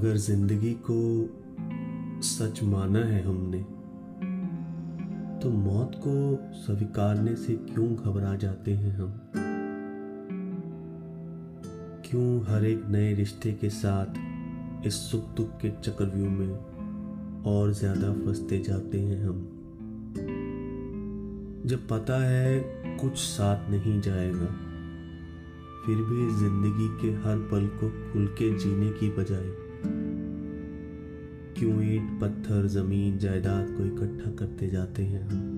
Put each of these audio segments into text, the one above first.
अगर ज़िंदगी को सच माना है हमने तो मौत को स्वीकारने से क्यों घबरा जाते हैं हम? क्यों हर एक नए रिश्ते के साथ इस सुख दुख के चक्रव्यूह में और ज़्यादा फंसते जाते हैं हम? जब पता है कुछ साथ नहीं जाएगा, फिर भी ज़िंदगी के हर पल को खुल के जीने की बजाय क्यों ईट, पत्थर, ज़मीन, जायदाद को इकट्ठा करते जाते हैं हम?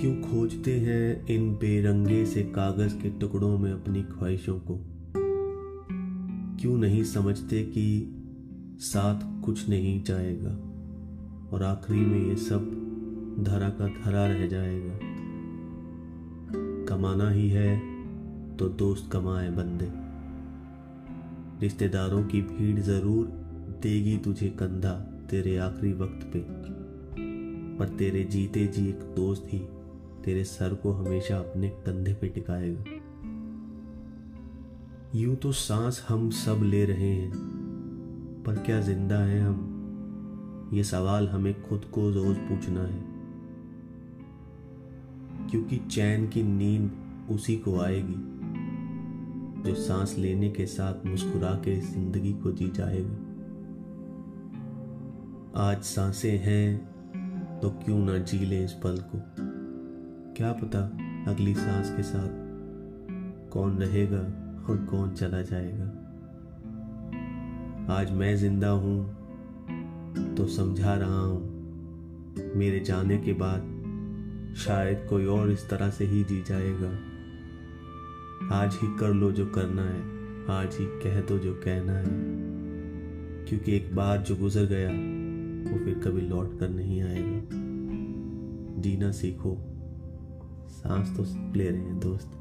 क्यों खोजते हैं इन बेरंगे से कागज़ के टुकड़ों में अपनी ख्वाहिशों को? क्यों नहीं समझते कि साथ कुछ नहीं जाएगा और आखिरी में ये सब धरा का धरा रह जाएगा? कमाना ही है तो दोस्त कमाए बंदे। रिश्तेदारों की भीड़ ज़रूर देगी तुझे कंधा तेरे आखिरी वक्त पे। पर तेरे जीते जी एक दोस्त ही तेरे सर को हमेशा अपने कंधे पे टिकाएगा। यूँ तो सांस हम सब ले रहे हैं, पर क्या ज़िंदा है हम? ये सवाल हमें खुद को रोज पूछना है। क्योंकि चैन की नींद उसी को आएगी। जो सांस लेने के साथ मुस्कुरा के ज़िंदगी को जी जाएगा। आज साँसें हैं तो क्यों ना जी ले इस पल को? क्या पता अगली सांस के साथ कौन रहेगा और कौन चला जाएगा। आज मैं ज़िंदा हूँ तो समझा रहा हूँ। मेरे जाने के बाद शायद कोई और इस तरह से ही जी जाएगा। आज ही कर लो जो करना है, आज ही कह दो जो कहना है। क्योंकि एक बार जो गुजर गया, वो फिर कभी लौट कर नहीं आएगा। जीना सीखो। सांस तो ले रहे हैं दोस्त।